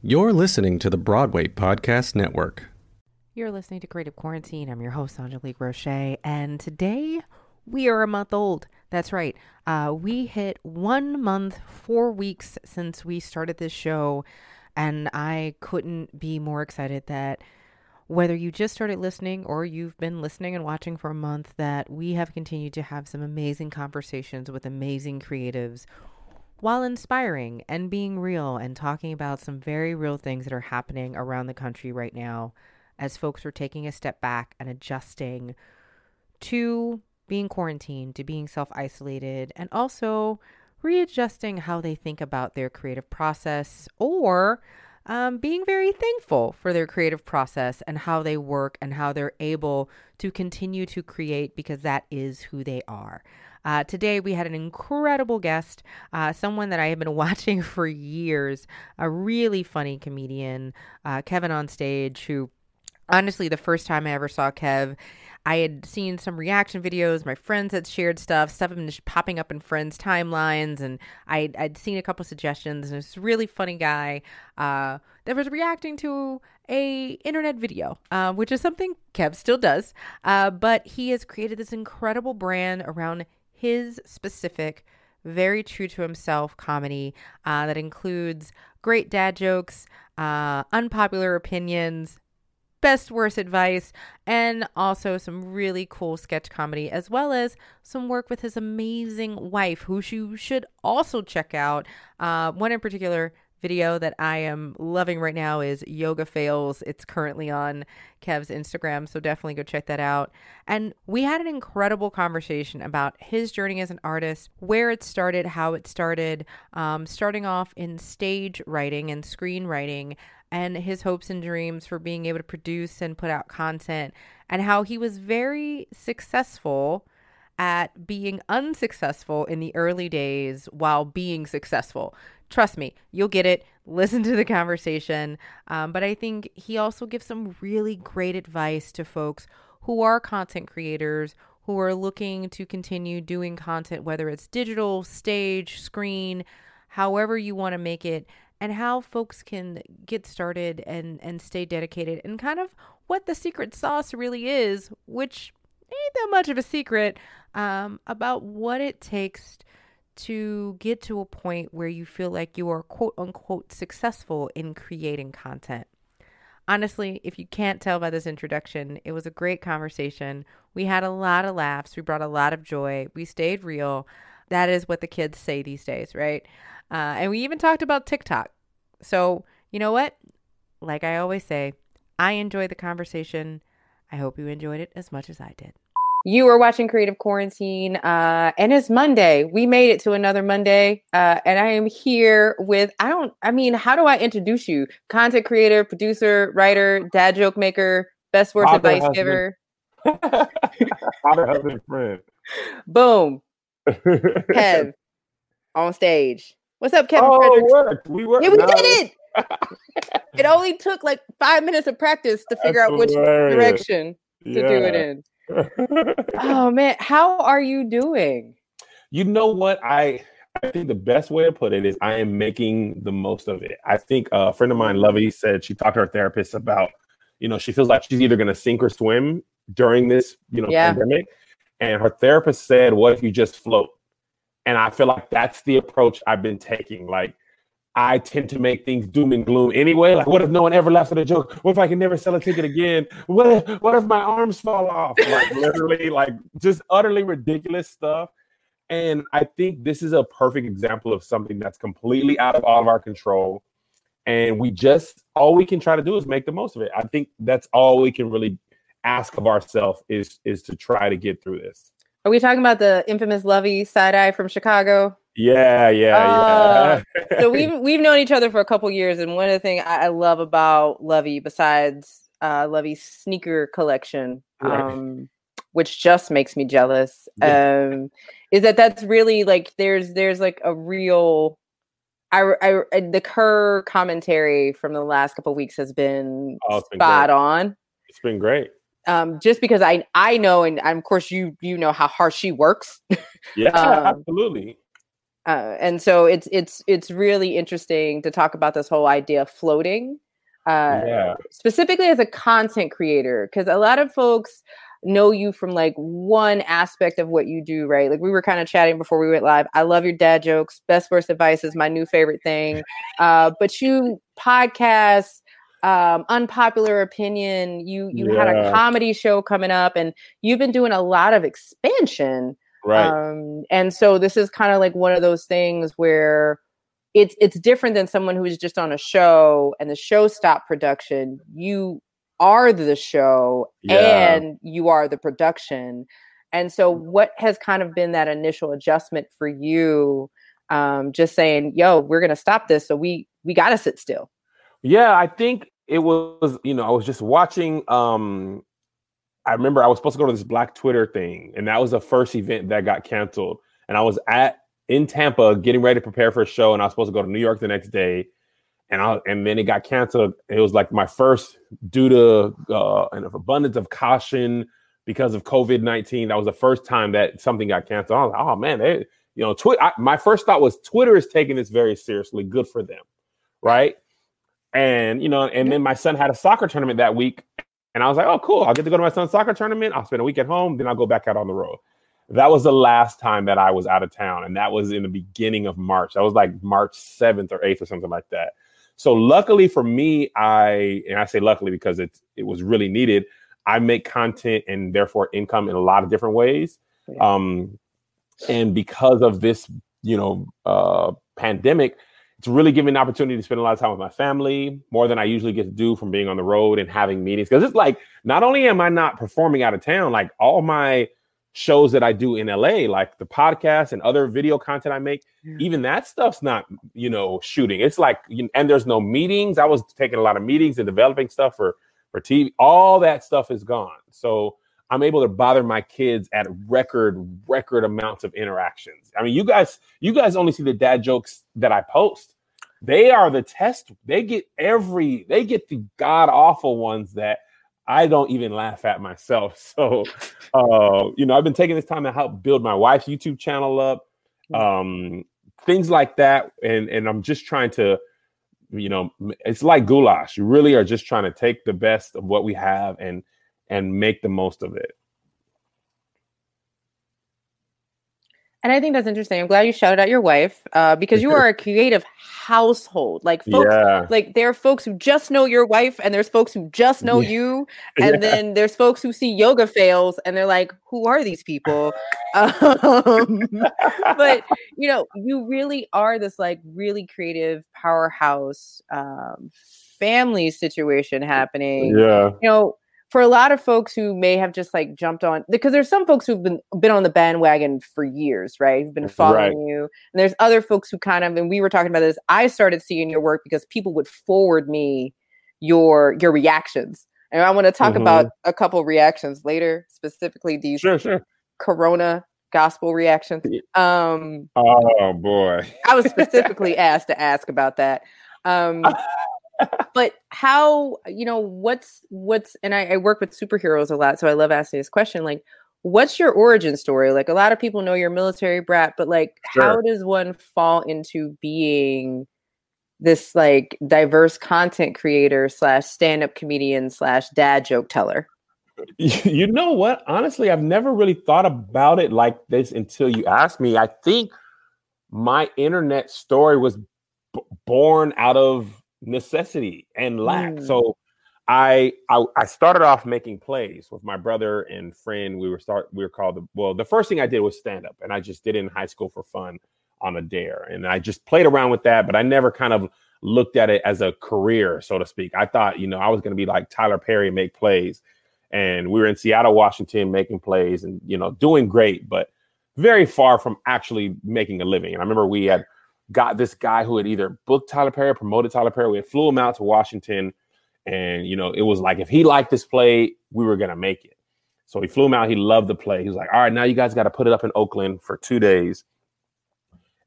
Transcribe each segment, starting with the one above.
You're listening to the Broadway Podcast Network. You're listening to Creative Quarantine. I'm your host, Angelique Roche, and today we are a month old. That's right. Uh, we hit one month, four weeks since we started this show, and I couldn't be more excited that whether you just started listening or you've been listening and watching for a month, that we have continued to have some amazing conversations with amazing creatives while inspiring and being real and talking about some very real things that are happening around the country right now as folks are taking a step back and adjusting to being quarantined, to being self isolated, and also readjusting how they think about their creative process or um, being very thankful for their creative process and how they work and how they're able to continue to create because that is who they are. Uh, today, we had an incredible guest, uh, someone that I have been watching for years, a really funny comedian, uh, Kevin on stage, who honestly, the first time I ever saw Kev, I had seen some reaction videos. My friends had shared stuff. Stuff had been popping up in friends' timelines, and I'd, I'd seen a couple suggestions. And this really funny guy uh, that was reacting to a internet video, uh, which is something Kev still does. Uh, but he has created this incredible brand around his specific, very true to himself comedy uh, that includes great dad jokes, uh, unpopular opinions, best worst advice, and also some really cool sketch comedy, as well as some work with his amazing wife, who you should also check out. Uh, one in particular video that I am loving right now is Yoga Fails. It's currently on Kev's Instagram, so definitely go check that out. And we had an incredible conversation about his journey as an artist, where it started, how it started, um, starting off in stage writing and screenwriting, and his hopes and dreams for being able to produce and put out content, and how he was very successful at being unsuccessful in the early days while being successful. Trust me, you'll get it. Listen to the conversation. Um, but I think he also gives some really great advice to folks who are content creators, who are looking to continue doing content, whether it's digital, stage, screen, however you want to make it, and how folks can get started and, and stay dedicated, and kind of what the secret sauce really is, which ain't that much of a secret, um, about what it takes to get to a point where you feel like you are quote unquote successful in creating content. Honestly, if you can't tell by this introduction, it was a great conversation. We had a lot of laughs. We brought a lot of joy. We stayed real. That is what the kids say these days, right? Uh, and we even talked about TikTok. So, you know what? Like I always say, I enjoy the conversation. I hope you enjoyed it as much as I did. You are watching Creative Quarantine, uh, and it's Monday. We made it to another Monday, uh, and I am here with I don't. I mean, how do I introduce you? Content creator, producer, writer, dad joke maker, best words advice husband. giver. Father, husband, friend. Boom. Kev on stage. What's up, Kevin? Oh, Fredericks? worked. We worked. Yeah, we did it. It only took like five minutes of practice to figure That's out which hilarious. direction to yeah. do it in oh man, how are you doing? You know what? I I think the best way to put it is I am making the most of it. I think a friend of mine, mm-hmm. Lovey, said she talked to her therapist about, you know, she feels like she's either going to sink or swim during this, you know, yeah. pandemic. And her therapist said, "What if you just float?" And I feel like that's the approach I've been taking. Like I tend to make things doom and gloom anyway. Like, what if no one ever laughs at a joke? What if I can never sell a ticket again? What if, what if my arms fall off? Like, literally, like just utterly ridiculous stuff. And I think this is a perfect example of something that's completely out of all of our control. And we just, all we can try to do is make the most of it. I think that's all we can really ask of ourselves is, is to try to get through this. Are we talking about the infamous Lovey side eye from Chicago? Yeah, yeah, uh, yeah. so we've we've known each other for a couple years, and one of the things I, I love about Lovey, besides uh, Lovey's sneaker collection, um, which just makes me jealous, um, is that that's really like there's there's like a real. I, I the Kerr commentary from the last couple weeks has been, oh, been spot great. on. It's been great. Um, just because I I know, and, and of course you you know how hard she works. Yeah, um, absolutely Uh, and so it's it's it's really interesting to talk about this whole idea of floating, uh, yeah. specifically as a content creator, because a lot of folks know you from like one aspect of what you do, right? Like we were kind of chatting before we went live. I love your dad jokes. Best worst advice is my new favorite thing. Uh, but you podcast, um, unpopular opinion. You you yeah. had a comedy show coming up, and you've been doing a lot of expansion. Right. Um, and so this is kind of like one of those things where it's it's different than someone who's just on a show and the show stopped production. You are the show yeah. and you are the production. And so, what has kind of been that initial adjustment for you? Um, just saying, "Yo, we're gonna stop this," so we we gotta sit still. Yeah, I think it was. You know, I was just watching. Um, I remember I was supposed to go to this Black Twitter thing, and that was the first event that got canceled. And I was at in Tampa getting ready to prepare for a show, and I was supposed to go to New York the next day and I and then it got canceled. It was like my first due to uh, an abundance of caution because of COVID nineteen. That was the first time that something got canceled. I was like, oh man, they, you know, Twitter. My first thought was Twitter is taking this very seriously. Good for them, right? And you know, and then my son had a soccer tournament that week, and I was like, oh cool, I'll get to go to my son's soccer tournament. I'll spend a week at home, then I'll go back out on the road. That was the last time that I was out of town, and that was in the beginning of March. That was like March seventh or eighth or something like that. So luckily for me, I and I say luckily because it it was really needed. I make content and therefore income in a lot of different ways. Yeah. Um, and because of this, you know, uh, pandemic, it's really giving me an opportunity to spend a lot of time with my family, more than I usually get to do from being on the road and having meetings. Because it's like not only am I not performing out of town, like all my shows that I do in LA, like the podcast and other video content I make, yeah. even that stuff's not, you know, shooting. It's like, and there's no meetings. I was taking a lot of meetings and developing stuff for for TV. All that stuff is gone. So I'm able to bother my kids at record record amounts of interactions. I mean, you guys, you guys only see the dad jokes that I post. They are the test. They get every. They get the god awful ones that I don't even laugh at myself. So, uh, you know, I've been taking this time to help build my wife's YouTube channel up, mm. um, things like that, and and I'm just trying to, you know, it's like goulash. You really are just trying to take the best of what we have and and make the most of it. And I think that's interesting. I'm glad you shouted out your wife uh, because you are a creative household. Like folks, yeah. like there are folks who just know your wife, and there's folks who just know yeah. you, and yeah. then there's folks who see yoga fails, and they're like, "Who are these people?" um, but you know, you really are this like really creative powerhouse um, family situation happening. Yeah, you know for a lot of folks who may have just like jumped on because there's some folks who've been been on the bandwagon for years, right? Who've been following right. you. And there's other folks who kind of and we were talking about this. I started seeing your work because people would forward me your your reactions. And I want to talk mm-hmm. about a couple reactions later, specifically these sure, sure. corona gospel reactions. Um Oh boy. I was specifically asked to ask about that. Um but how you know what's what's and I, I, work with superheroes a lot so i love asking this question like what's your origin story? Like a lot of people know you're a military brat but like sure. how does one fall into being this like diverse content creator slash stand-up comedian slash dad joke teller? You know what? Honestly i've never really thought about it like this until you asked me. I think my internet story was b- born out of necessity and lack. Mm. So I, I, I started off making plays with my brother and friend. We were start we were called the well. The first thing I did was stand up, and I just did it in high school for fun on a dare, and I just played around with that. But I never kind of looked at it as a career, so to speak. I thought you know I was going to be like Tyler Perry and make plays, and we were in Seattle, Washington, making plays and you know doing great, but very far from actually making a living. And I remember we had got this guy who had either booked Tyler Perry promoted Tyler Perry. We flew him out to Washington, and you know, it was like if he liked this play, we were gonna make it. So he flew him out. He loved the play. He was like, "All right, now you guys got to put it up in Oakland for two days,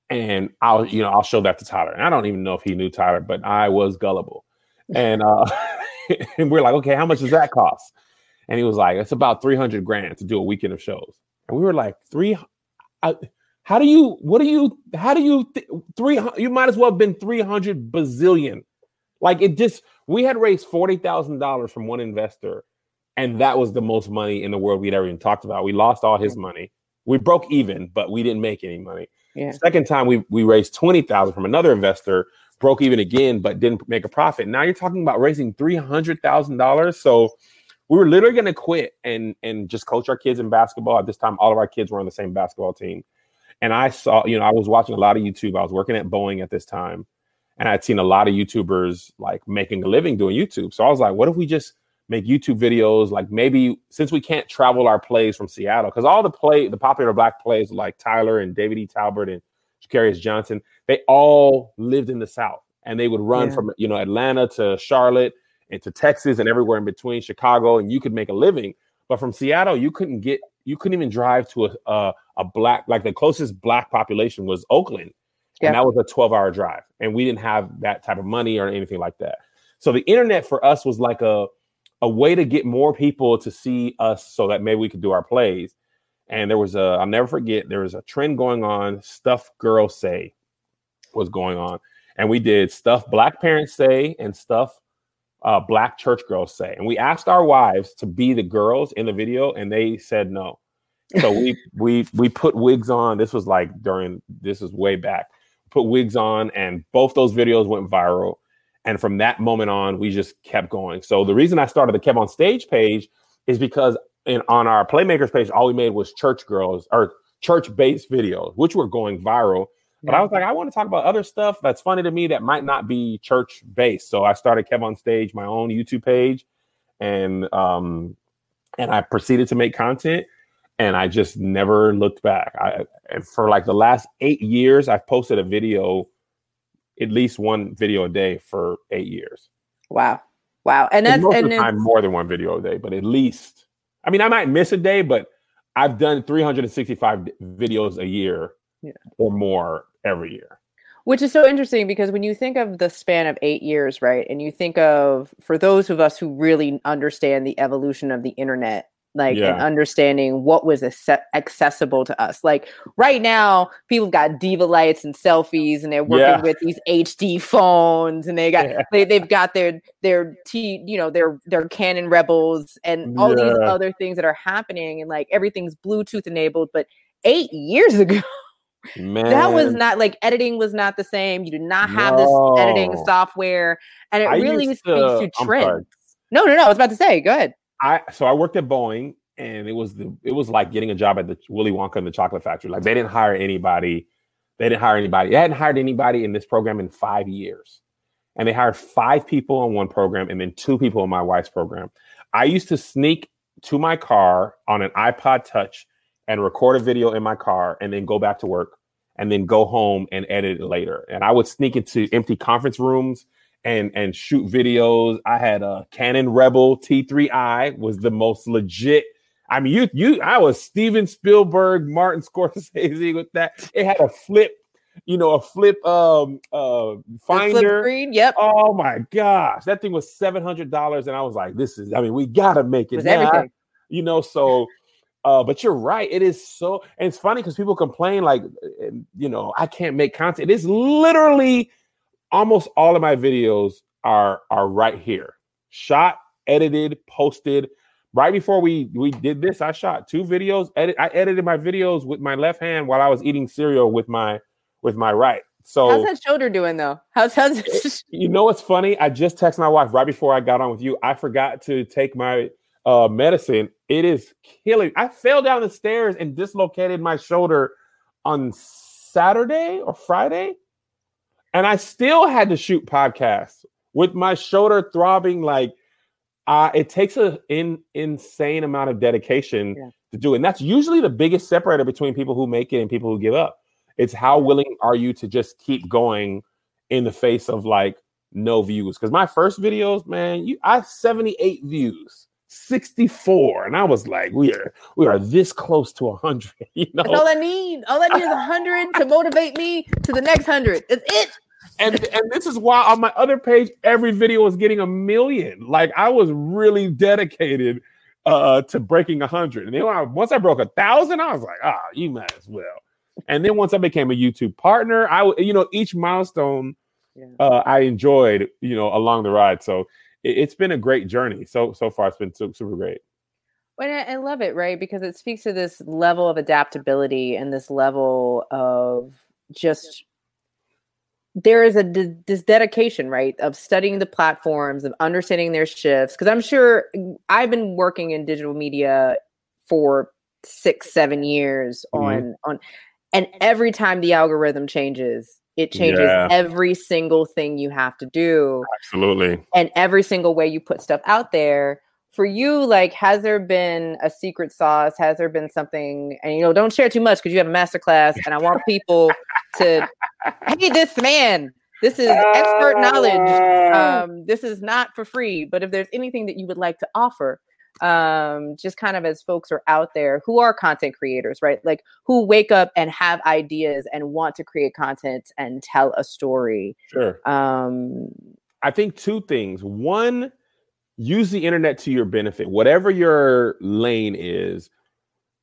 and I'll, you know, I'll show that to Tyler." And I don't even know if he knew Tyler, but I was gullible, and uh, and we're like, "Okay, how much does that cost?" And he was like, "It's about three hundred grand to do a weekend of shows." And we were like, three. I, How do you? What do you? How do you? Th- three. You might as well have been three hundred bazillion. Like it just. We had raised forty thousand dollars from one investor, and that was the most money in the world we'd ever even talked about. We lost all his money. We broke even, but we didn't make any money. Yeah. Second time we we raised twenty thousand from another investor, broke even again, but didn't make a profit. Now you're talking about raising three hundred thousand dollars. So we were literally going to quit and and just coach our kids in basketball. At this time, all of our kids were on the same basketball team. And I saw, you know, I was watching a lot of YouTube. I was working at Boeing at this time, and I'd seen a lot of YouTubers like making a living doing YouTube. So I was like, what if we just make YouTube videos? Like maybe since we can't travel our plays from Seattle, because all the play, the popular black plays like Tyler and David E. Talbert and Je'Caryous Johnson, they all lived in the South, and they would run Yeah. from you know Atlanta to Charlotte and to Texas and everywhere in between, Chicago, and you could make a living. But from Seattle, you couldn't get, you couldn't even drive to a a, a black, like the closest black population was Oakland, Yeah. and that was a twelve hour drive, and we didn't have that type of money or anything like that. So the internet for us was like a a way to get more people to see us, so that maybe we could do our plays. And there was a, I'll never forget, there was a trend going on. Stuff girls say was going on, and we did stuff black parents say and stuff uh, black church girls say. And we asked our wives to be the girls in the video, and they said no. So we we we put wigs on. This was like during this is way back. Put wigs on, and both those videos went viral. And from that moment on, we just kept going. So the reason I started the Kev on Stage page is because in on our Playmakers page, all we made was church girls or church based videos, which were going viral. But I was like, I want to talk about other stuff that's funny to me that might not be church based. So I started Kev on Stage, my own YouTube page, and um, and I proceeded to make content, and I just never looked back. I and for like the last eight years, I've posted a video, at least one video a day for eight years. Wow. Wow. And And that's most and of the time, more than one video a day, but at least. I mean, I might miss a day, but I've done 365 videos a year Yeah. or more every year. Which is so interesting because when you think of the span of eight years, right, and you think of for those of us who really understand the evolution of the internet, like Yeah. and understanding what was acce- accessible to us. Like right now, people got diva lights and selfies, and they're working Yeah. with these HD phones, and they got Yeah. they, they've got their their T, you know, their their Canon Rebels and all these other things that are happening, and like everything's Bluetooth enabled. But eight years ago Man, that was not like editing was not the same. You did not have this editing software, and it I really speaks to- to trends. No, no, no. I was about to say, go ahead. I so I worked at Boeing, and it was the it was like getting a job at the Willy Wonka and the Chocolate Factory. Like they didn't hire anybody. They didn't hire anybody. They hadn't hired anybody in this program in five years, and they hired five people on one program and then two people on my wife's program. I used to sneak to my car on an iPod Touch and record a video in my car, and then go back to work, and then go home and edit it later. And I would sneak into empty conference rooms and and shoot videos. I had a Canon Rebel T3i was the most legit. I mean, you you I was Steven Spielberg, Martin Scorsese with that. It had a flip, you know, a flip um uh The flip finder. screen, yep. Oh my gosh, that thing was seven hundred dollars, and I was like, "This is. I mean, we gotta make it was now." everything. You know, so. Uh, but you're right. It is so, and it's funny because people complain like, uh, you know, I can't make content. It is literally almost all of my videos are are right here, shot, edited, posted. Right before we we did this, I shot two videos. Edit. I edited my videos with my left hand while I was eating cereal with my with my right. So How's that shoulder doing though? How's how's it? you know what's funny? I just texted my wife right before I got on with you. I forgot to take my uh, medicine. It is killing. I fell down the stairs and dislocated my shoulder on Saturday or Friday, and I still had to shoot podcasts with my shoulder throbbing like. Uh, it takes an in, insane amount of dedication Yeah. to do it. And that's usually the biggest separator between people who make it and people who give up. It's how willing are you to just keep going in the face of like no views. Because my first videos, man, you I have 78 views, 64. And I was like, we are we are this close to 100. You That's all I need. All I need is a hundred to motivate me to the next hundred. That's it. and and this is why on my other page, every video was getting a million. Like I was really dedicated uh to breaking a hundred. And then I, once I broke a thousand, I was like, ah, you might as well. and then once I became a YouTube partner, I you know each milestone Yeah. uh, I enjoyed you know along the ride. So it, it's been a great journey. So so far, it's been super great. Well, I, I love it, right? Because it speaks to this level of adaptability and this level of just there is a d- this dedication, right, of studying the platforms, of understanding their shifts. Because I'm sure I've been working in digital media for six, seven years Mhm. on on, and every time the algorithm changes, it changes Yeah. every single thing you have to do Absolutely. and every single way you put stuff out there for you like has there been a secret sauce has there been something and you know don't share too much because you have a master class and i want people to hey this man this is expert knowledge um, this is not for free but if there's anything that you would like to offer um, just kind of as folks are out there who are content creators right like who wake up and have ideas and want to create content and tell a story sure. um, I think two things. One, use the internet to your benefit. Whatever your lane is,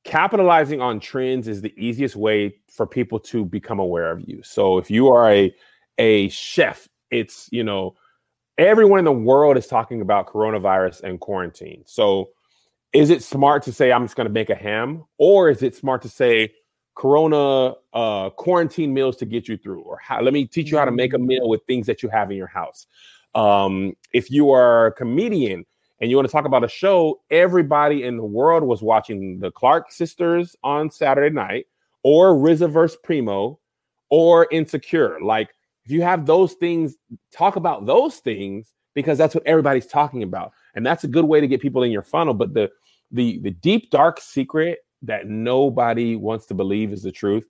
capitalizing on trends is the easiest way for people to become aware of you. So if you are a a chef, it's, you know, everyone in the world is talking about coronavirus and quarantine. So is it smart to say I'm just going to make a ham or is it smart to say corona uh quarantine meals to get you through or how, let me teach you how to make a meal with things that you have in your house um if you are a comedian and you want to talk about a show everybody in the world was watching the clark sisters on saturday night or RZA versus primo or insecure like if you have those things talk about those things because that's what everybody's talking about. And that's a good way to get people in your funnel. But the the the deep dark secret that nobody wants to believe is the truth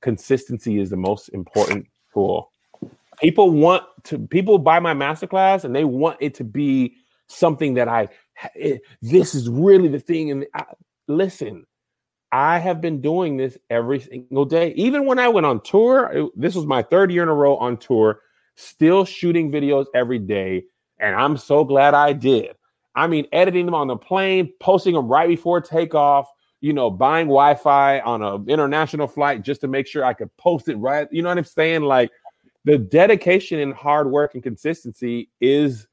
consistency is the most important tool. People want to people buy my masterclass and they want it to be something that i it, this is really the thing. And I, listen i have been doing this every single day. Even when i went on tour this was my third year in a row on tour still shooting videos every day and i'm so glad i did. I mean editing them on the plane posting them right before takeoff you know buying wi-fi on a international flight just to make sure i could post it right you know what i'm saying? Like the dedication and hard work and consistency is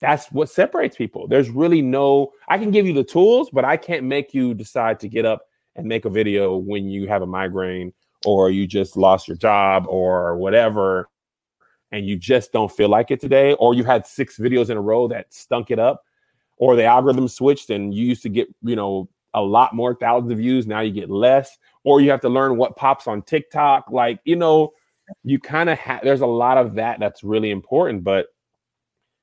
that's what separates people. There's really no I can give you the tools, but I can't make you decide to get up and make a video when you have a migraine or you just lost your job or whatever and you just don't feel like it today or you had six videos in a row that stunk it up or the algorithm switched and you used to get, you know, a lot more thousands of views, now you get less or you have to learn what pops on TikTok like, you know, you kind of have there's a lot of that that's really important but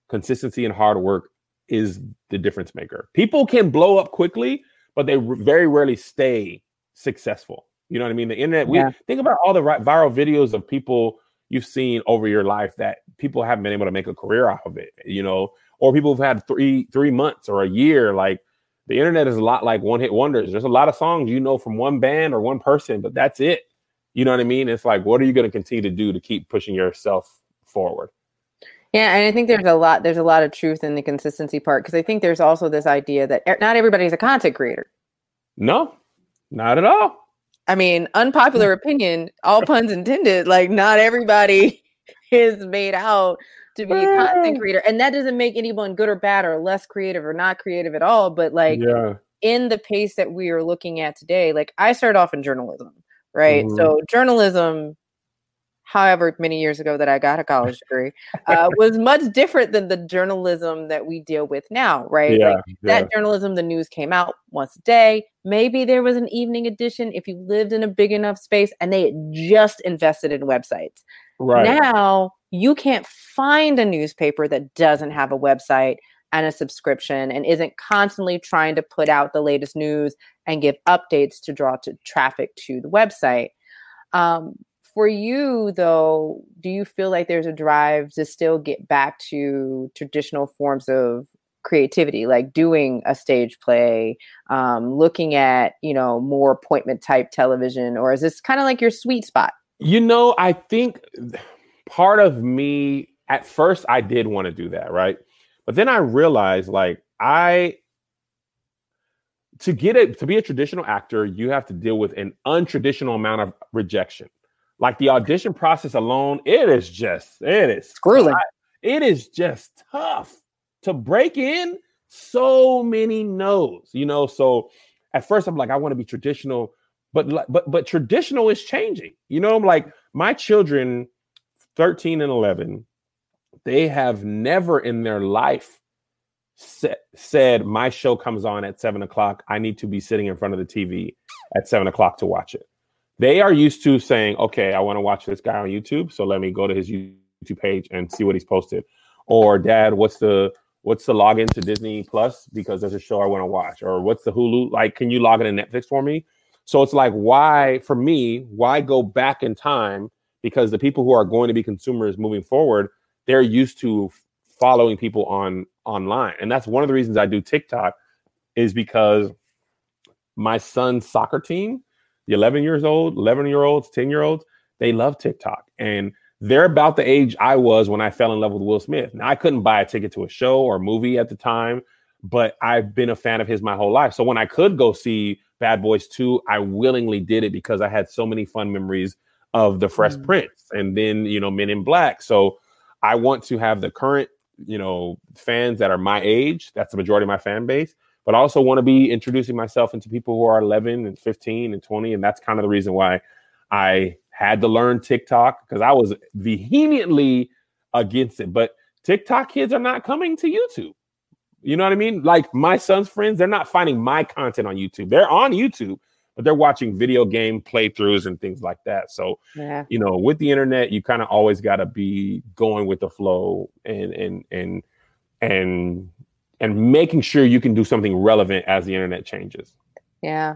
consistency and hard work is the difference maker. People can blow up quickly but they r- very rarely stay successful you know what i mean the internet we Yeah. think about all the viral videos of people you've seen over your life that people haven't been able to make a career out of it you know or people who've had three three months or a year like the internet is a lot like one hit wonders there's a lot of songs you know from one band or one person but that's it you know what I mean? It's like, what are you going to continue to do to keep pushing yourself forward? Yeah, and I think there's a lot there's a lot of truth in the consistency part because I think there's also this idea that not everybody's a content creator. No, not at all. I mean, unpopular opinion, all puns intended, like not everybody is made out to be a content creator. And that doesn't make anyone good or bad or less creative or not creative at all, but like yeah, in the pace that we are looking at today, like I started off in journalism, right? Mhm. So journalism, however many years ago that I got a college degree, uh, was much different than the journalism that we deal with now, right? yeah, Like, yeah. that journalism, the news came out once a day. Maybe there was an evening edition if you lived in a big enough space and they had just invested in websites. right. Now you can't find a newspaper that doesn't have a website and a subscription and isn't constantly trying to put out the latest news and give updates to draw to traffic to the website. Um, for you, though, do you feel like there's a drive to still get back to traditional forms of creativity, like doing a stage play, um, looking at you know more appointment type television, or is this kind of like your sweet spot? You know, I think part of me at first I did want to do that, right? But then I realized like I to get it to be a traditional actor, you have to deal with an untraditional amount of rejection. Like the audition process alone, it is just it is grueling. It is just tough to break in. So many no's, you know. So at first, I'm like, I want to be traditional, but but but traditional is changing. You know, I'm like my children, 13 and 11, they have never in their life said my show comes on at seven o'clock. I need to be sitting in front of the TV at seven o'clock to watch it. They are used to saying, okay, I want to watch this guy on YouTube. So let me go to his YouTube page and see what he's posted. Or dad, what's the what's the login to Disney Plus because there's a show I want to watch? Or what's the Hulu? Like, can you log in to Netflix for me? So it's like, why, for me, why go back in time? Because the people who are going to be consumers moving forward, they're used to following people on online. And that's one of the reasons I do TikTok is because my son's soccer team, the 11 years old, 11 year olds, 10 year olds, they love TikTok. And they're about the age I was when I fell in love with Will Smith. Now, I couldn't buy a ticket to a show or a movie at the time, but I've been a fan of his my whole life. So when I could go see Bad Boys 2, I willingly did it because I had so many fun memories of the Fresh mm. Prince and then, you know, Men in Black. So I want to have the current you know fans that are my age that's the majority of my fan base but I also want to be introducing myself into people who are 11 and 15 and 20 and that's kind of the reason why i had to learn tiktok because i was vehemently against it but tiktok kids are not coming to youtube you know what i mean like my son's friends they're not finding my content on youtube they're on youtube but they're watching video game playthroughs and things like that. So, yeah. you know, with the internet, you kind of always got to be going with the flow and and and and and making sure you can do something relevant as the internet changes. Yeah.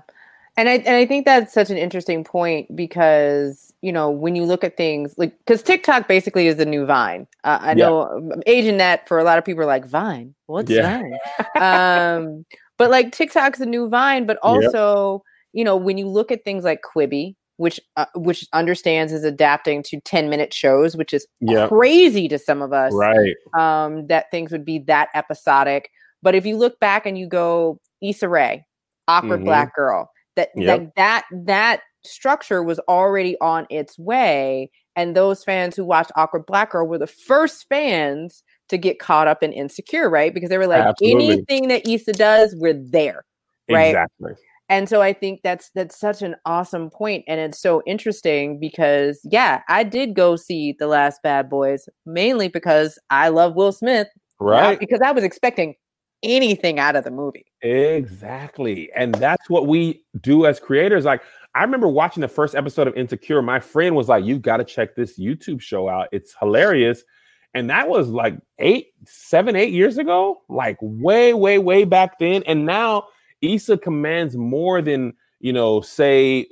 And I and I think that's such an interesting point because you know when you look at things like because TikTok basically is the new Vine. Uh, I know yeah. Asian net for a lot of people are like Vine. What's yeah. Vine? um, but like TikTok's the new Vine, but also you know, when you look at things like Quibi, which uh, which understands is adapting to 10 minute shows, which is yep. crazy to some of us. Right. Um, that things would be that episodic. But if you look back and you go Issa Rae, awkward mm-hmm. black girl, that yep. like that that structure was already on its way. And those fans who watched Awkward Black Girl were the first fans to get caught up in insecure, right? Because they were like, Absolutely. anything that Issa does, we're there. Right. Exactly and so i think that's that's such an awesome point and it's so interesting because yeah i did go see the last bad boys mainly because i love will smith right. because i was expecting anything out of the movie. Exactly and that's what we do as creators like i remember watching the first episode of insecure my friend was like you've got to check this youtube show out it's hilarious and that was like eight seven eight years ago like way way way back then and now Issa commands more than you know, say,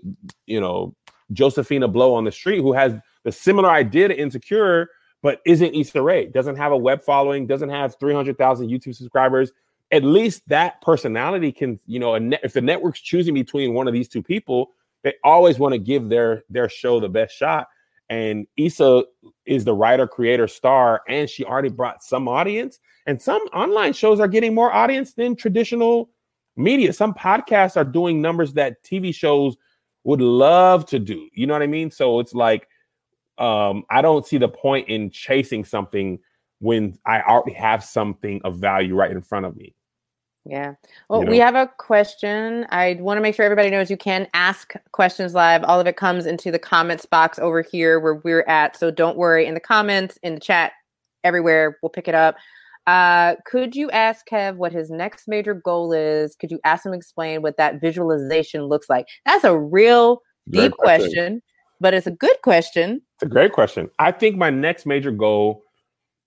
you know, Josephina Blow on the street, who has the similar idea to Insecure, but isn't Issa Rae, doesn't have a web following, doesn't have 300,000 YouTube subscribers. At least that personality can, you know, if the network's choosing between one of these two people, they always want to give their their show the best shot. And Issa is the writer, creator, star, and she already brought some audience. And some online shows are getting more audience than traditional media. Some podcasts are doing numbers that TV shows would love to do. You know what I mean? So it's like um, I don't see the point in chasing something when I already have something of value right in front of me. Yeah. Well, you know? we have a question. I want to make sure everybody knows you can ask questions live. All of it comes into the comments box over here where we're at. So don't worry in the comments, in the chat, everywhere. We'll pick it up. Uh, could you ask Kev what his next major goal is? Could you ask him explain what that visualization looks like? That's a real deep question. question, but it's a good question. It's a great question. I think my next major goal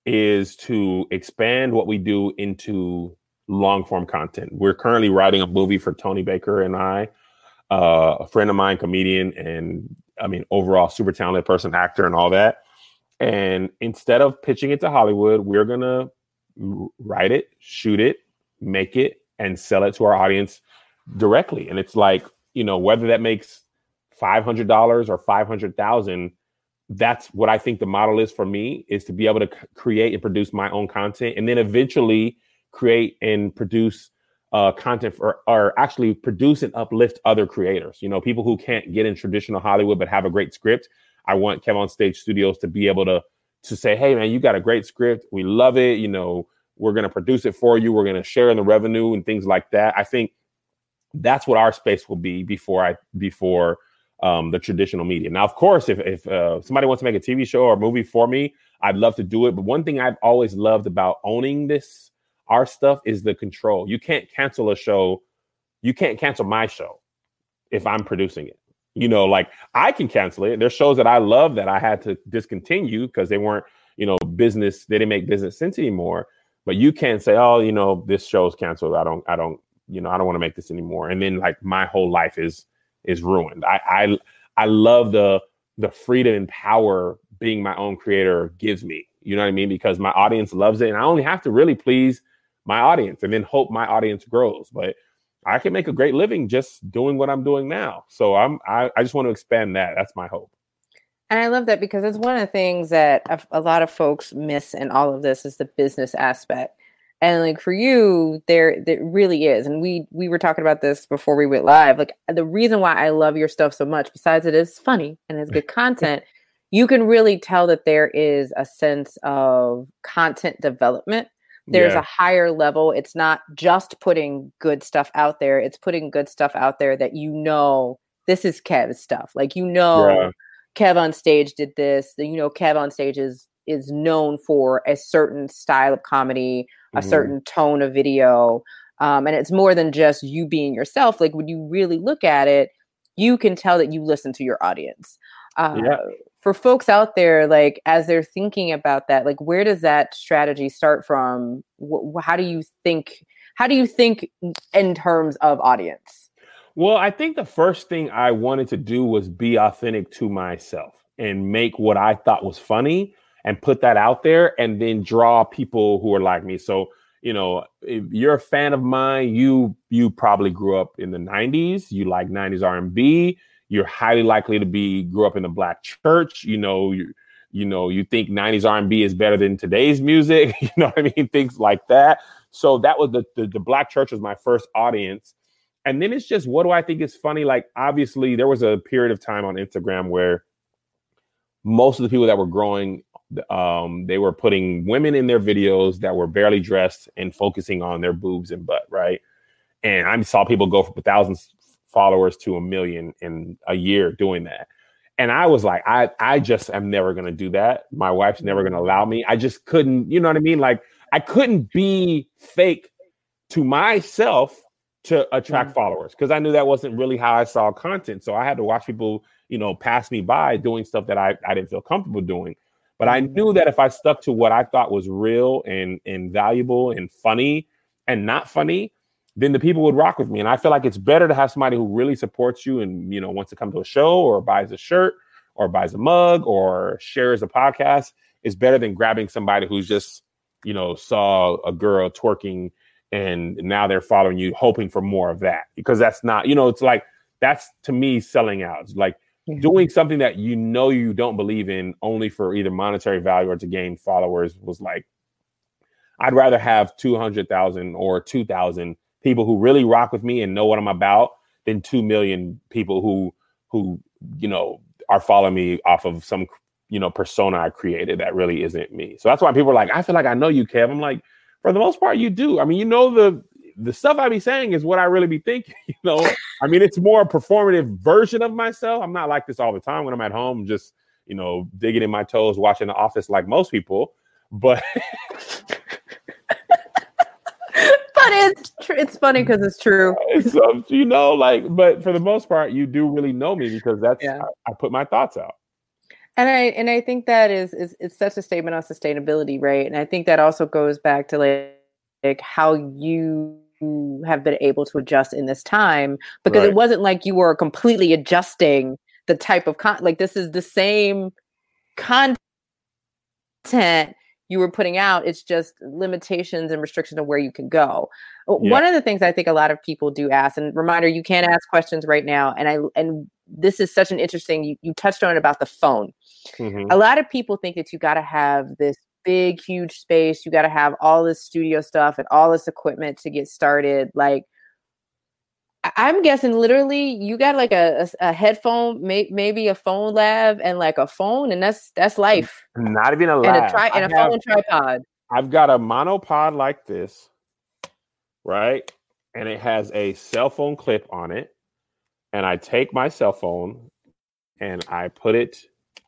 is to expand what we do into long form content. We're currently writing a movie for Tony Baker and I, uh, a friend of mine, comedian, and I mean, overall super talented person, actor, and all that. And instead of pitching it to Hollywood, we're going to write it, shoot it, make it, and sell it to our audience directly. And it's like, you know, whether that makes $500 or 500,000, that's what I think the model is for me is to be able to c- create and produce my own content and then eventually create and produce uh, content for, or actually produce and uplift other creators. You know, people who can't get in traditional Hollywood but have a great script. I want Kev on Stage Studios to be able to to say, "Hey, man, you got a great script. We love it. You know, we're going to produce it for you. We're going to share in the revenue and things like that." I think that's what our space will be before I before um, the traditional media. Now, of course, if if uh, somebody wants to make a TV show or movie for me, I'd love to do it. But one thing I've always loved about owning this our stuff is the control. You can't cancel a show. You can't cancel my show if I'm producing it. You know, like I can cancel it. There's shows that I love that I had to discontinue because they weren't, you know, business. They didn't make business sense anymore. But you can't say, oh, you know, this show's canceled. I don't, I don't, you know, I don't want to make this anymore. And then like my whole life is is ruined. I I I love the the freedom and power being my own creator gives me. You know what I mean? Because my audience loves it, and I only have to really please my audience, and then hope my audience grows. But I can make a great living just doing what I'm doing now. So I'm I, I just want to expand that. That's my hope. And I love that because it's one of the things that a, a lot of folks miss in all of this is the business aspect and like for you there there really is and we we were talking about this before we went live like the reason why i love your stuff so much besides it is funny and it's good content you can really tell that there is a sense of content development there's yeah. a higher level it's not just putting good stuff out there it's putting good stuff out there that you know this is kev's stuff like you know yeah. kev on stage did this you know kev on stage is is known for a certain style of comedy a mm-hmm. certain tone of video. Um, and it's more than just you being yourself. Like when you really look at it, you can tell that you listen to your audience. Uh, yeah. For folks out there, like as they're thinking about that, like where does that strategy start from? Wh- how do you think? How do you think in terms of audience? Well, I think the first thing I wanted to do was be authentic to myself and make what I thought was funny and put that out there and then draw people who are like me. So, you know, if you're a fan of mine, you you probably grew up in the 90s, you like 90s R&B, you're highly likely to be grew up in a black church, you know, you you know, you think 90s R&B is better than today's music, you know what I mean? Things like that. So that was the, the, the black church was my first audience. And then it's just what do I think is funny? Like obviously there was a period of time on Instagram where most of the people that were growing um, they were putting women in their videos that were barely dressed and focusing on their boobs and butt, right? And I saw people go from thousands followers to a million in a year doing that. And I was like, I, I just am never gonna do that. My wife's never gonna allow me. I just couldn't, you know what I mean? Like I couldn't be fake to myself to attract mm-hmm. followers because I knew that wasn't really how I saw content. So I had to watch people, you know, pass me by doing stuff that I, I didn't feel comfortable doing. But I knew that if I stuck to what I thought was real and and valuable and funny and not funny, then the people would rock with me. And I feel like it's better to have somebody who really supports you and you know wants to come to a show or buys a shirt or buys a mug or shares a podcast is better than grabbing somebody who's just you know saw a girl twerking and now they're following you hoping for more of that. Because that's not you know it's like that's to me selling out. It's like doing something that you know you don't believe in only for either monetary value or to gain followers was like I'd rather have 200,000 or 2,000 people who really rock with me and know what I'm about than 2 million people who who you know are following me off of some you know persona I created that really isn't me. So that's why people are like I feel like I know you Kev. I'm like for the most part you do. I mean you know the the stuff I be saying is what I really be thinking. You know, I mean, it's more a performative version of myself. I'm not like this all the time when I'm at home, just you know, digging in my toes, watching The Office like most people. But but it's tr- it's funny because it's true. Um, you know, like, but for the most part, you do really know me because that's yeah. I, I put my thoughts out and i and i think that is is it's such a statement on sustainability right and i think that also goes back to like, like how you have been able to adjust in this time because right. it wasn't like you were completely adjusting the type of con like this is the same content you were putting out it's just limitations and restrictions of where you can go yeah. one of the things i think a lot of people do ask and reminder you can't ask questions right now and i and this is such an interesting you, you touched on it about the phone mm-hmm. a lot of people think that you got to have this big, huge space. You got to have all this studio stuff and all this equipment to get started. Like, I'm guessing literally you got like a, a, a headphone, may, maybe a phone lab and like a phone, and that's that's life. Not even a lab. And a, tri- and a have, phone tripod. I've got a monopod like this, right? And it has a cell phone clip on it. And I take my cell phone and I put it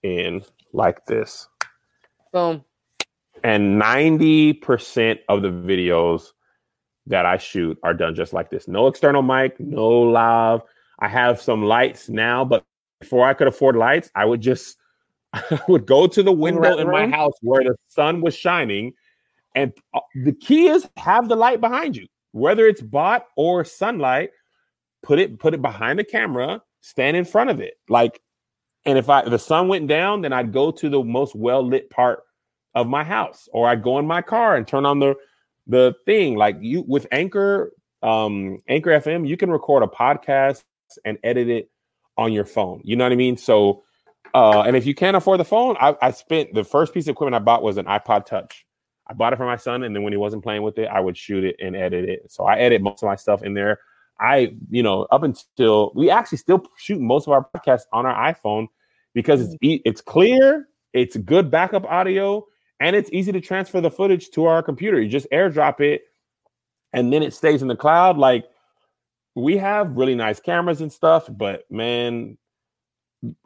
in like this. Boom. And 90% of the videos that I shoot are done just like this. No external mic, no live. I have some lights now, but before I could afford lights, I would just I would go to the window in my house where the sun was shining. And uh, the key is have the light behind you, whether it's bought or sunlight. Put it put it behind the camera, stand in front of it. Like, and if I the sun went down, then I'd go to the most well lit part of my house, or I'd go in my car and turn on the the thing like you with Anchor, um, Anchor FM, you can record a podcast and edit it on your phone. You know what I mean? So, uh, and if you can't afford the phone, I, I spent the first piece of equipment I bought was an iPod Touch. I bought it for my son, and then when he wasn't playing with it, I would shoot it and edit it. So I edit most of my stuff in there. I, you know, up until we actually still shoot most of our podcasts on our iPhone because it's it's clear, it's good backup audio, and it's easy to transfer the footage to our computer. You just airdrop it and then it stays in the cloud. Like we have really nice cameras and stuff, but man,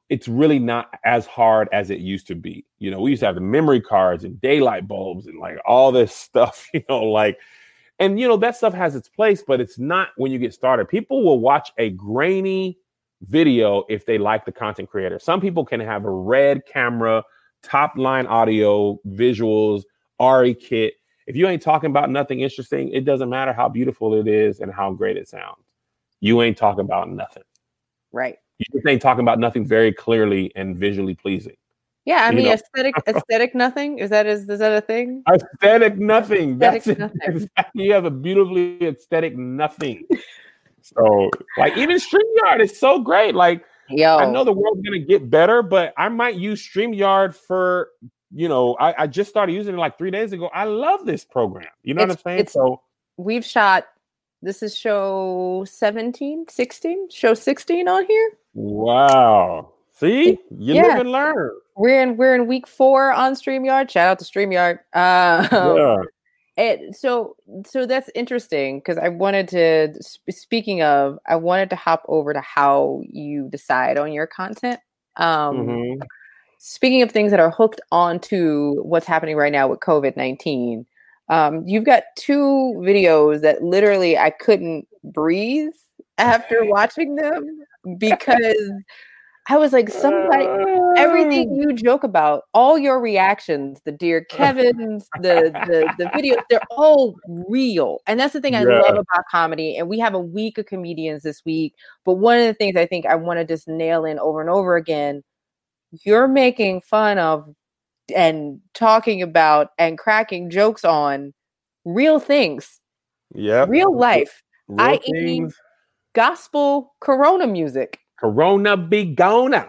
it's really not as hard as it used to be. You know, we used to have the memory cards and daylight bulbs and like all this stuff, you know, like, and you know, that stuff has its place, but it's not when you get started. People will watch a grainy video if they like the content creator. Some people can have a red camera top line audio, visuals, RE kit. If you ain't talking about nothing interesting, it doesn't matter how beautiful it is and how great it sounds. You ain't talking about nothing. Right. You just ain't talking about nothing very clearly and visually pleasing. Yeah, I you mean know? aesthetic aesthetic nothing. Is that is is that a thing? Aesthetic nothing. Aesthetic That's nothing. Exactly. You have a beautifully aesthetic nothing. so like even StreamYard is so great. Like Yo. I know the world's gonna get better, but I might use StreamYard for you know, I, I just started using it like three days ago. I love this program. You know it's, what I'm saying? So we've shot this is show 17, 16, show 16 on here. Wow. See, you yeah. live and learn. We're in we're in week four on StreamYard. Shout out to StreamYard. Uh, yeah. It, so so that's interesting because I wanted to speaking of I wanted to hop over to how you decide on your content. Um, mm-hmm. Speaking of things that are hooked onto what's happening right now with COVID nineteen, um, you've got two videos that literally I couldn't breathe after watching them because I was like, somebody, everything uh. you joke about, all your reactions, the dear Kevin's, the the the videos, they're all real. And that's the thing I yeah. love about comedy. And we have a week of comedians this week. But one of the things I think I want to just nail in over and over again, you're making fun of and talking about and cracking jokes on real things. Yeah. Real life. i I.e. gospel corona music. Corona be gonna.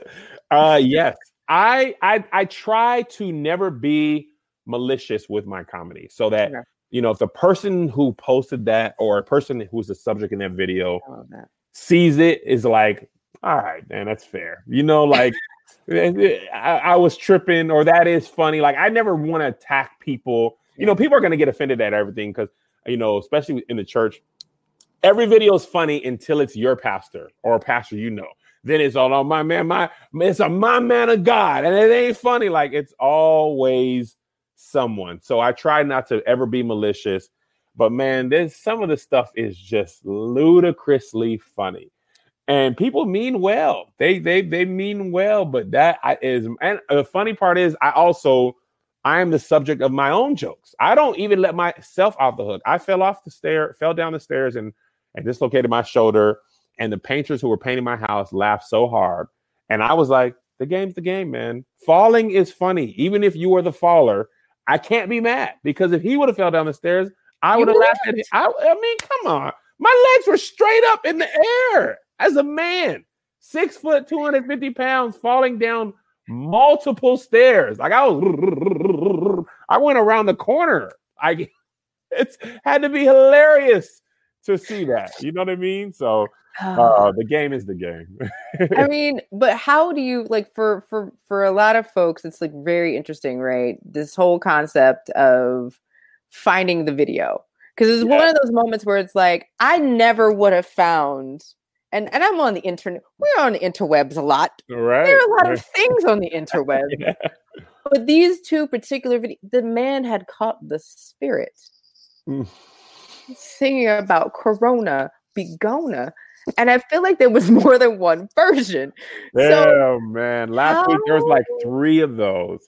uh yes. I I I try to never be malicious with my comedy so that okay. you know if the person who posted that or a person who's the subject in that video that. sees it is like all right man that's fair you know like I, I, was tripping or that is funny like i never want to attack people you know people are going to get offended at everything because you know especially in the church every video is funny until it's your pastor or a pastor you know. Then it's all on oh, my man, my it's a my man of God, and it ain't funny. Like it's always someone. So I try not to ever be malicious, but man, there's some of the stuff is just ludicrously funny, and people mean well. They they they mean well, but that is and the funny part is I also I am the subject of my own jokes. I don't even let myself off the hook. I fell off the stair, fell down the stairs, and and dislocated my shoulder. And the painters who were painting my house laughed so hard. And I was like, the game's the game, man. Falling is funny. Even if you were the faller, I can't be mad because if he would have fell down the stairs, I would have laughed at him. I, I mean, come on. My legs were straight up in the air as a man, six foot, 250 pounds, falling down multiple stairs. Like I was, I went around the corner. I it's had to be hilarious to see that. You know what I mean? So uh, the game is the game. I mean, but how do you like for for for a lot of folks? It's like very interesting, right? This whole concept of finding the video because it's yeah. one of those moments where it's like I never would have found. And, and I'm on the internet. We're on the interwebs a lot. Right. There are a lot of things on the interweb. yeah. But these two particular videos, the man had caught the spirit. Singing about Corona, Begona. And I feel like there was more than one version. Damn, so, oh, man. Last how... week there was like oh. three of those.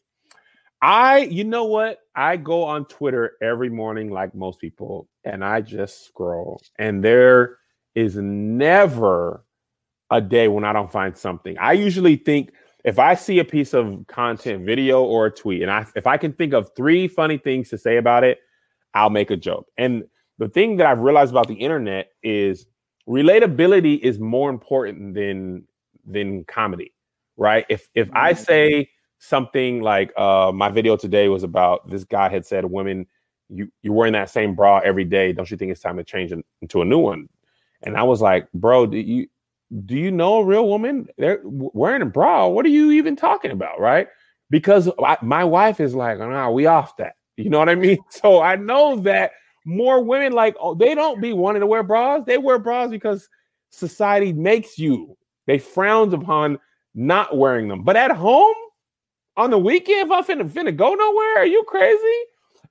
I, you know what? I go on Twitter every morning, like most people, and I just scroll. And there is never a day when I don't find something. I usually think if I see a piece of content, video or a tweet, and I if I can think of three funny things to say about it, I'll make a joke. And the thing that I've realized about the internet is relatability is more important than than comedy, right? If if I mm-hmm. say something like uh, my video today was about this guy had said, "Women, you you're wearing that same bra every day. Don't you think it's time to change it into a new one?" And I was like, "Bro, do you do you know a real woman? They're wearing a bra. What are you even talking about, right?" Because I, my wife is like, "Nah, we off that." You know what I mean? So I know that more women like oh, they don't be wanting to wear bras. They wear bras because society makes you. They frowns upon not wearing them. But at home, on the weekend, if I'm finna, finna go nowhere, are you crazy?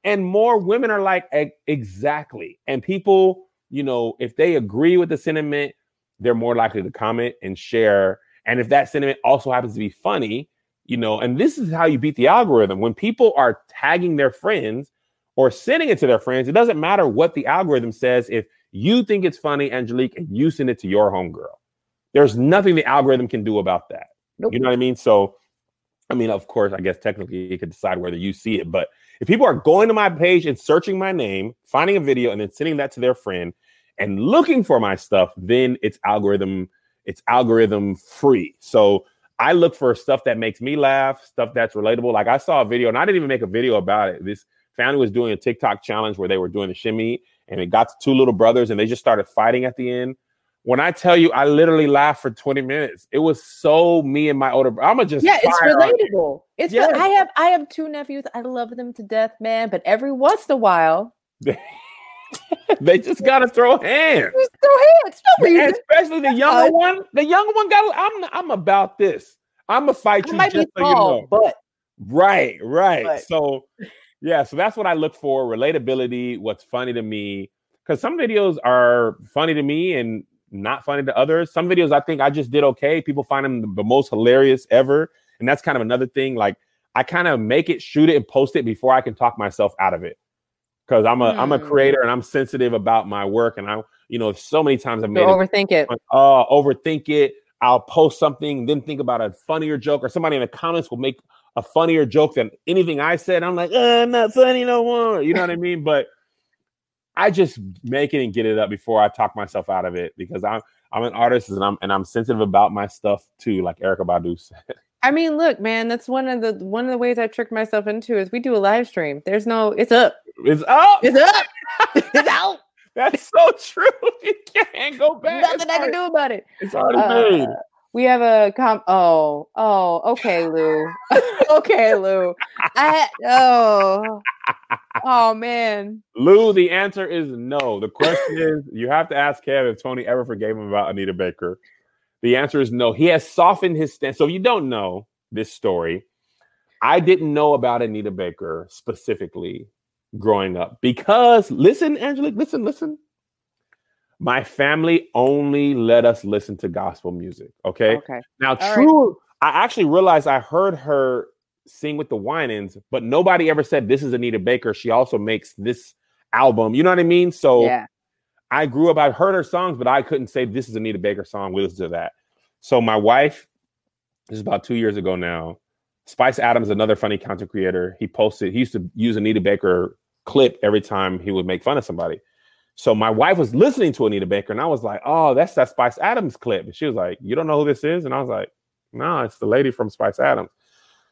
And more women are like, exactly. And people, you know, if they agree with the sentiment, they're more likely to comment and share. And if that sentiment also happens to be funny, you know, and this is how you beat the algorithm. When people are tagging their friends or sending it to their friends, it doesn't matter what the algorithm says. If you think it's funny, Angelique, and you send it to your homegirl, there's nothing the algorithm can do about that. Nope. You know what I mean? So, I mean, of course, I guess technically you could decide whether you see it, but if people are going to my page and searching my name, finding a video, and then sending that to their friend and looking for my stuff, then it's algorithm, it's algorithm free. So I look for stuff that makes me laugh, stuff that's relatable. Like I saw a video, and I didn't even make a video about it. This family was doing a TikTok challenge where they were doing the shimmy, and it got to two little brothers, and they just started fighting at the end. When I tell you, I literally laughed for 20 minutes. It was so me and my older brother. I'm just yeah, it's relatable. It's yeah. I have I have two nephews. I love them to death, man. But every once in a while, they just gotta throw hands. Just throw hands. No especially the younger one. The younger one got. I'm. I'm about this. I'm gonna fight you. Might just be so tall, you know. but right, right. But. So yeah, so that's what I look for: relatability. What's funny to me? Because some videos are funny to me and not funny to others. Some videos I think I just did okay. People find them the most hilarious ever, and that's kind of another thing. Like I kind of make it, shoot it, and post it before I can talk myself out of it because I'm a am a hmm. creator and I'm sensitive about my work and I you know so many times I've made so overthink it. Uh, overthink it. I'll post something, then think about a funnier joke, or somebody in the comments will make a funnier joke than anything I said. I'm like, uh, I'm not funny no more. You know what I mean? But I just make it and get it up before I talk myself out of it because I'm I'm an artist and I'm and I'm sensitive about my stuff too, like Erykah Badu said. I mean, look, man, that's one of the one of the ways I tricked myself into is we do a live stream. There's no, it's up. It's up. It's up. it's out. That's so true. You can't go back. Nothing I can do about it. It's already uh, made. We have a com. Oh, oh, okay, Lou. okay, Lou. I oh, oh man. Lou, the answer is no. The question is, you have to ask Kev if Tony ever forgave him about Anita Baker. The answer is no. He has softened his stance. So if you don't know this story, I didn't know about Anita Baker specifically growing up because listen, Angelique, listen, listen. My family only let us listen to gospel music. Okay. Okay. Now, All true, right. I actually realized I heard her sing with the Winans, but nobody ever said this is Anita Baker. She also makes this album. You know what I mean? So yeah. I grew up, I heard her songs, but I couldn't say this is Anita Baker song. We listen to that. So my wife, this is about two years ago now. Spice Adams, another funny content creator, he posted, he used to use Anita Baker clip every time he would make fun of somebody. So my wife was listening to Anita Baker, and I was like, "Oh, that's that Spice Adams clip." And she was like, "You don't know who this is?" And I was like, "No, it's the lady from Spice Adams."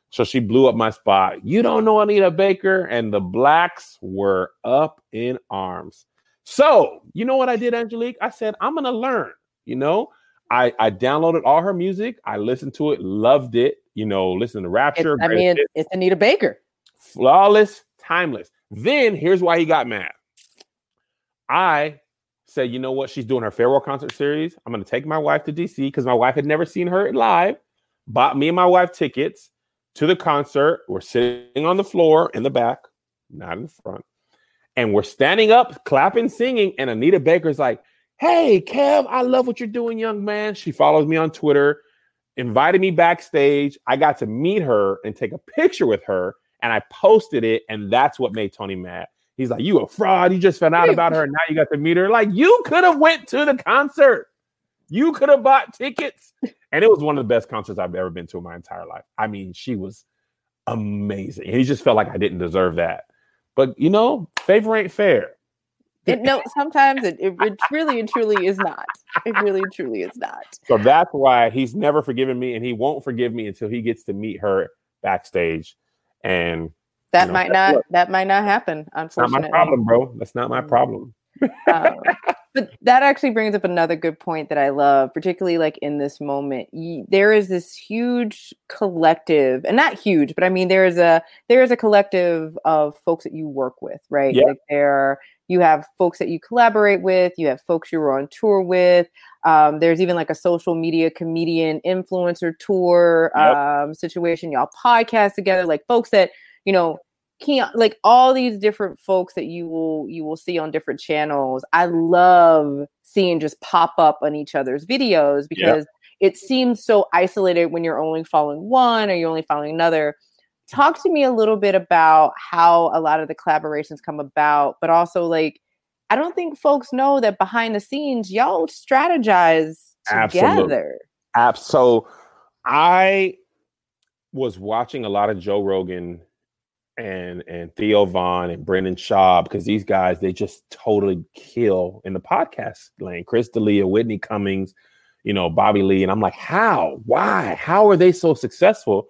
So she blew up my spot. You don't know Anita Baker, and the blacks were up in arms. So you know what I did, Angelique? I said I'm gonna learn. You know, I I downloaded all her music. I listened to it, loved it. You know, listen to Rapture. It's, I mean, it's Anita Baker. Flawless, timeless. Then here's why he got mad. I said, you know what? She's doing her farewell concert series. I'm going to take my wife to DC because my wife had never seen her live. Bought me and my wife tickets to the concert. We're sitting on the floor in the back, not in front. And we're standing up, clapping, singing. And Anita Baker's like, Hey, Kev, I love what you're doing, young man. She follows me on Twitter, invited me backstage. I got to meet her and take a picture with her. And I posted it. And that's what made Tony mad. He's like, "You a fraud? You just found out about her, and now you got to meet her. Like, you could have went to the concert. You could have bought tickets, and it was one of the best concerts I've ever been to in my entire life. I mean, she was amazing. And he just felt like I didn't deserve that. But you know, favor ain't fair. It, no, sometimes it, it, it really and truly is not. It really and truly is not. So that's why he's never forgiven me, and he won't forgive me until he gets to meet her backstage. And that you know, might not that might not happen. Unfortunately, not my problem, bro. That's not my mm. problem. um, but that actually brings up another good point that I love, particularly like in this moment. You, there is this huge collective, and not huge, but I mean there is a there is a collective of folks that you work with, right? Yeah. Like there, you have folks that you collaborate with, you have folks you're on tour with. Um, there's even like a social media comedian influencer tour yep. um, situation. Y'all podcast together, like folks that you know, Keon, like all these different folks that you will you will see on different channels. I love seeing just pop up on each other's videos because yeah. it seems so isolated when you're only following one or you're only following another. Talk to me a little bit about how a lot of the collaborations come about, but also like I don't think folks know that behind the scenes y'all strategize together. Absolutely. So I was watching a lot of Joe Rogan and and Theo Von and Brendan Schaub because these guys they just totally kill in the podcast lane. Chris D'Elia, Whitney Cummings, you know Bobby Lee, and I'm like, how? Why? How are they so successful?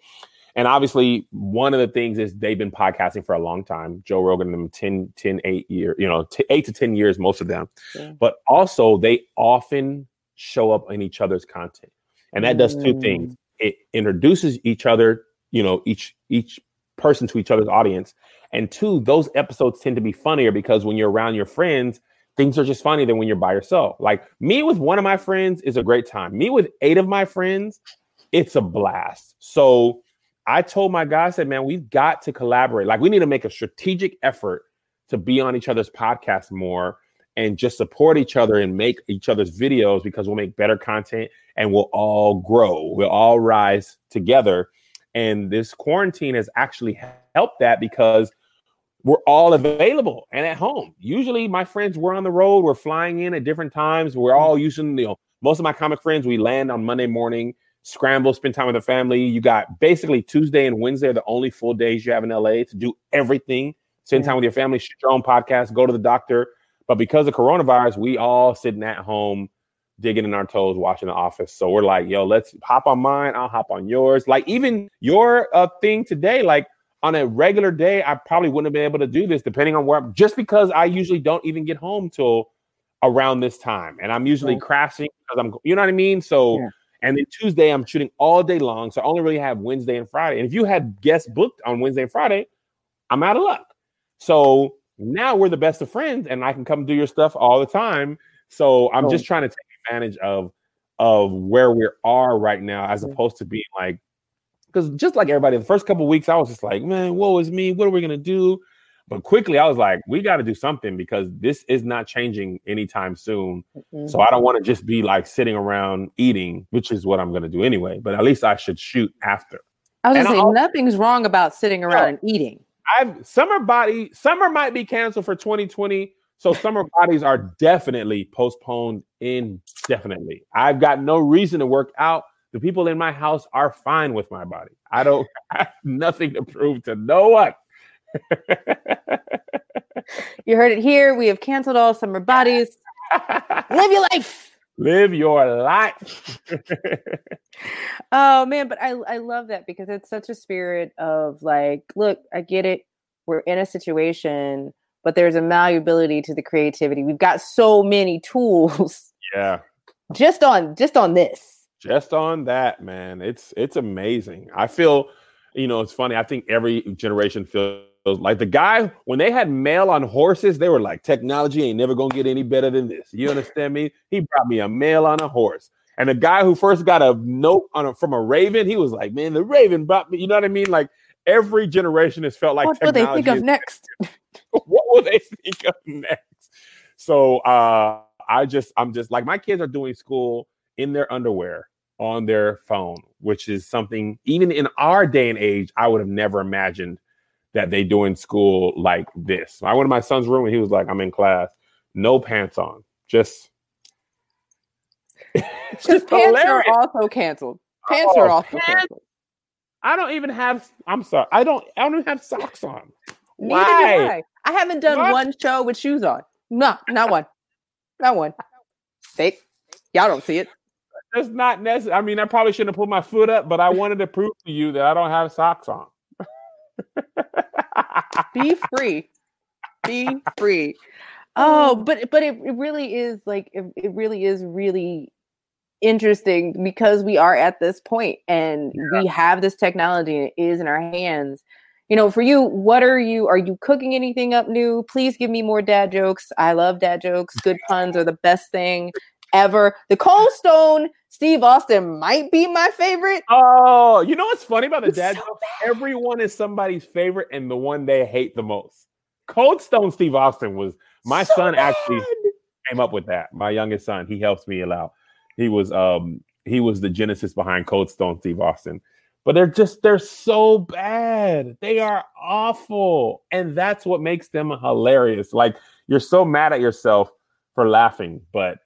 And obviously, one of the things is they've been podcasting for a long time. Joe Rogan, them 10, 10 8 years, you know, t- eight to 10 years, most of them. Yeah. But also, they often show up in each other's content. And that does two things. Mm. It introduces each other, you know, each each person to each other's audience. And two, those episodes tend to be funnier because when you're around your friends, things are just funny than when you're by yourself. Like me with one of my friends is a great time. Me with eight of my friends, it's a blast. So I told my guy, I said, man, we've got to collaborate. Like we need to make a strategic effort to be on each other's podcasts more and just support each other and make each other's videos because we'll make better content and we'll all grow. We'll all rise together. And this quarantine has actually helped that because we're all available and at home. Usually, my friends were on the road, we're flying in at different times. We're all mm-hmm. using, you know, most of my comic friends, we land on Monday morning, scramble, spend time with the family. You got basically Tuesday and Wednesday are the only full days you have in LA to do everything. Spend time with your family, shoot your own podcast, go to the doctor. But because of coronavirus, we all sitting at home digging in our toes watching The Office. So we're like, yo, let's hop on mine. I'll hop on yours. Like even your uh, thing today, like on a regular day, I probably wouldn't have been able to do this depending on where I'm just because I usually don't even get home till around this time. And I'm usually right. crashing because I'm, you know what I mean? So, yeah. and then Tuesday, I'm shooting all day long. So I only really have Wednesday and Friday. And if you had guests booked on Wednesday and Friday, I'm out of luck. So now we're the best of friends and I can come do your stuff all the time. So I'm oh. just trying to take advantage of of where we are right now, as opposed to being like, because just like everybody, the first couple weeks, I was just like, man, woe is me. What are we gonna do? But quickly, I was like, we got to do something because this is not changing anytime soon. Mm-hmm. So I don't want to just be like sitting around eating, which is what I'm going to do anyway. But at least I should shoot after. I was going to say, nothing's wrong about sitting around and eating. I've summer body, summer might be canceled for 2020 so summer bodies are definitely postponed indefinitely. I've got no reason to work out. The people in my house are fine with my body. I don't I have nothing to prove to no one. you heard it here. We have canceled all summer bodies. Live your life. Live your life. oh man, but I I love that because it's such a spirit of like, look, I get it. We're in a situation, but there's a malleability to the creativity. We've got so many tools. Yeah. Just on just on this. Just on that, man. It's it's amazing. I feel, you know, it's funny. I think every generation feels like the guy when they had mail on horses, they were like, technology ain't never gonna get any better than this. You understand me? He brought me a mail on a horse. And the guy who first got a note on a, from a raven, he was like, "Man, the raven brought me." You know what I mean? Like every generation has felt like what will they think of next? what will they think of next? So uh, I just, I'm just like my kids are doing school in their underwear on their phone, which is something even in our day and age I would have never imagined that they do in school like this. I went to my son's room and he was like, "I'm in class, no pants on, just." Because pants hilarious. are also canceled. Pants oh, are also pants? canceled. I don't even have. I'm sorry. I don't. I don't even have socks on. Why? do I. I haven't done what? one show with shoes on. No, not one. Not one. Fake. Y'all don't see it. It's not necessary. I mean, I probably shouldn't have put my foot up, but I wanted to prove to you that I don't have socks on. Be free. Be free. Oh, but but it, it really is like it, it really is really interesting because we are at this point and yeah. we have this technology and it is in our hands. You know, for you, what are you are you cooking anything up new? Please give me more dad jokes. I love dad jokes. Good puns are the best thing ever. The Cold Stone Steve Austin might be my favorite. Oh, you know what's funny about the it's dad so jokes? Everyone is somebody's favorite and the one they hate the most. Cold Stone Steve Austin was my so son bad. actually came up with that. My youngest son, he helps me a lot. He was um he was the genesis behind Cold Stone Steve Austin. But they're just they're so bad. They are awful. And that's what makes them hilarious. Like you're so mad at yourself for laughing, but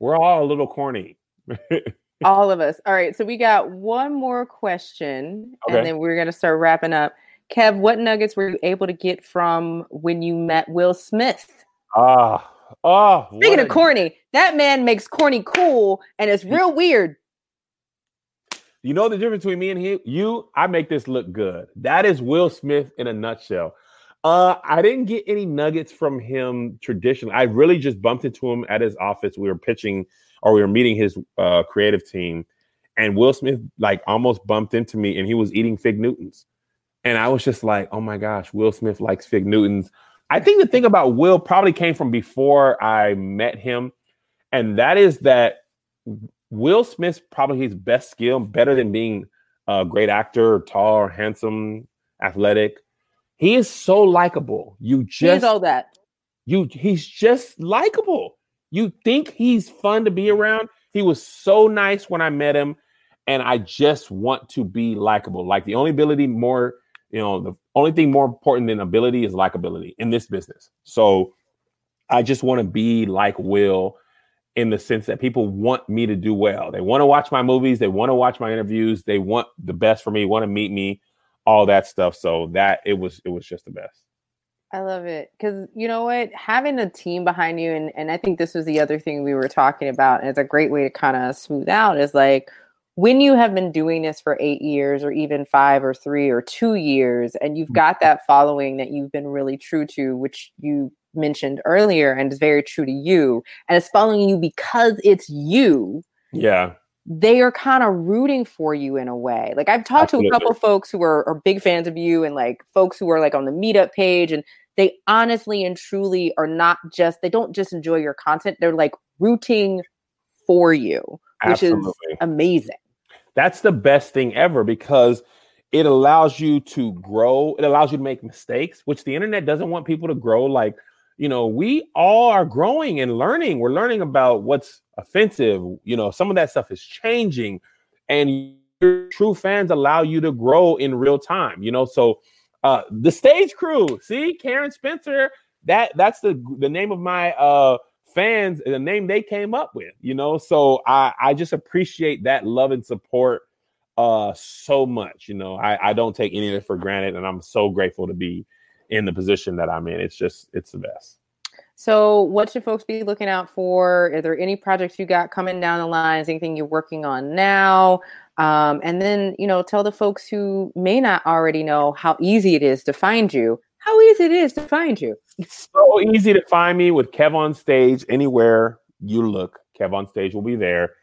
we're all a little corny. all of us. All right. So we got one more question okay. and then we're going to start wrapping up. Kev, what nuggets were you able to get from when you met Will Smith? Ah, Oh, speaking of corny, that man makes corny cool, and it's real weird. You know the difference between me and him? You, I make this look good. That is Will Smith in a nutshell. Uh, I didn't get any nuggets from him traditionally. I really just bumped into him at his office. We were pitching or we were meeting his uh, creative team, and Will Smith like almost bumped into me, and he was eating fig Newtons, and I was just like, "Oh my gosh, Will Smith likes fig Newtons." I think the thing about Will probably came from before I met him, and that is that Will Smith's probably his best skill, better than being a great actor, tall, handsome, athletic. He is so likable. You just all that. You he's just likable. You think he's fun to be around. He was so nice when I met him, and I just want to be likable. Like the only ability more you know, the only thing more important than ability is likability in this business. So I just want to be like Will in the sense that people want me to do well. They want to watch my movies, they want to watch my interviews, they want the best for me, want to meet me, all that stuff. So that it was it was just the best. I love it because you know what, having a team behind you, and and I think this was the other thing we were talking about, and it's a great way to kind of smooth out is like when you have been doing this for eight years or even five or three or two years and you've mm. got that following that you've been really true to which you mentioned earlier and is very true to you and it's following you because it's you yeah they are kind of rooting for you in a way like i've talked Absolutely. to a couple of folks who are, are big fans of you and like folks who are like on the meetup page and they honestly and truly are not just they don't just enjoy your content they're like rooting for you which Absolutely. is amazing that's the best thing ever because it allows you to grow. It allows you to make mistakes, which the internet doesn't want people to grow. Like, you know, we all are growing and learning. We're learning about what's offensive. You know, some of that stuff is changing, and your true fans allow you to grow in real time. You know, so uh, the stage crew. See, Karen Spencer. That that's the the name of my uh fans the name they came up with, you know. So I I just appreciate that love and support uh so much. You know, I, I don't take any of it for granted, and I'm so grateful to be in the position that I'm in. It's just it's the best. So, what should folks be looking out for? Are there any projects you got coming down the lines? Anything you're working on now? Um, and then, you know, tell the folks who may not already know how easy it is to find you. How easy it is to find you. It's so easy to find me with Kev on stage anywhere you look. Kev on stage will be there.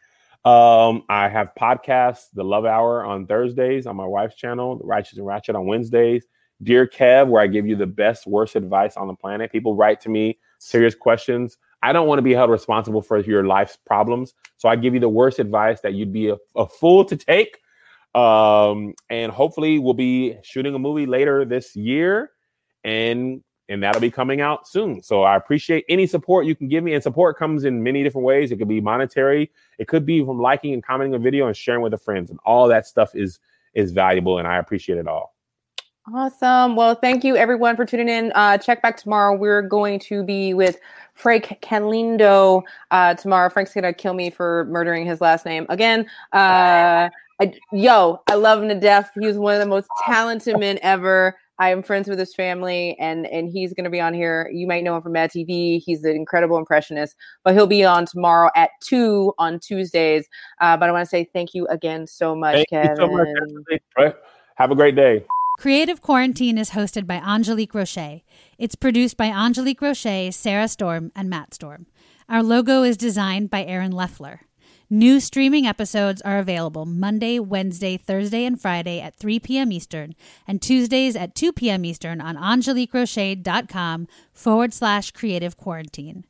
Um, I have podcasts, The Love Hour on Thursdays on my wife's channel, The Righteous and Ratchet on Wednesdays. Dear Kev, where I give you the best, worst advice on the planet. People write to me serious questions. I don't want to be held responsible for your life's problems. So I give you the worst advice that you'd be a, a fool to take. Um, and hopefully we'll be shooting a movie later this year and and that'll be coming out soon. So I appreciate any support you can give me. And support comes in many different ways. It could be monetary, it could be from liking and commenting a video and sharing with the friends. And all that stuff is is valuable and I appreciate it all. Awesome. Well, thank you everyone for tuning in. Uh, check back tomorrow. We're going to be with Frank Calindo uh, tomorrow. Frank's to kill me for murdering his last name again. Uh, I, yo, I love him to death. He's one of the most talented men ever. I am friends with his family, and and he's going to be on here. You might know him from Mad TV. He's an incredible impressionist, but he'll be on tomorrow at two on Tuesdays. Uh, but I want to say thank you again so much, thank Kevin. So much. Have a great day. Creative Quarantine is hosted by Angelique Roche. It's produced by Angelique Roche, Sarah Storm, and Matt Storm. Our logo is designed by Aaron Leffler. New streaming episodes are available Monday, Wednesday, Thursday, and Friday at 3 p.m. Eastern, and Tuesdays at 2 p.m. Eastern on angeliqueroche.com forward slash creative quarantine.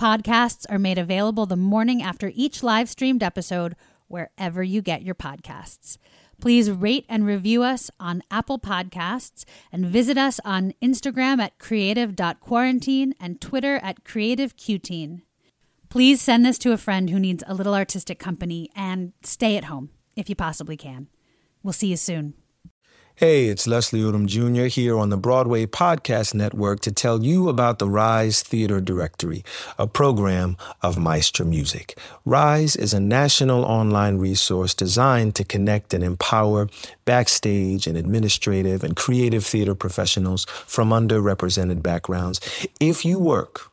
Podcasts are made available the morning after each live streamed episode wherever you get your podcasts. Please rate and review us on Apple Podcasts and visit us on Instagram at creative.quarantine and Twitter at creativeqteen. Please send this to a friend who needs a little artistic company and stay at home if you possibly can. We'll see you soon. Hey, it's Leslie Odom Jr. here on the Broadway Podcast Network to tell you about the Rise Theater Directory, a program of Maestra Music. Rise is a national online resource designed to connect and empower backstage and administrative and creative theater professionals from underrepresented backgrounds. If you work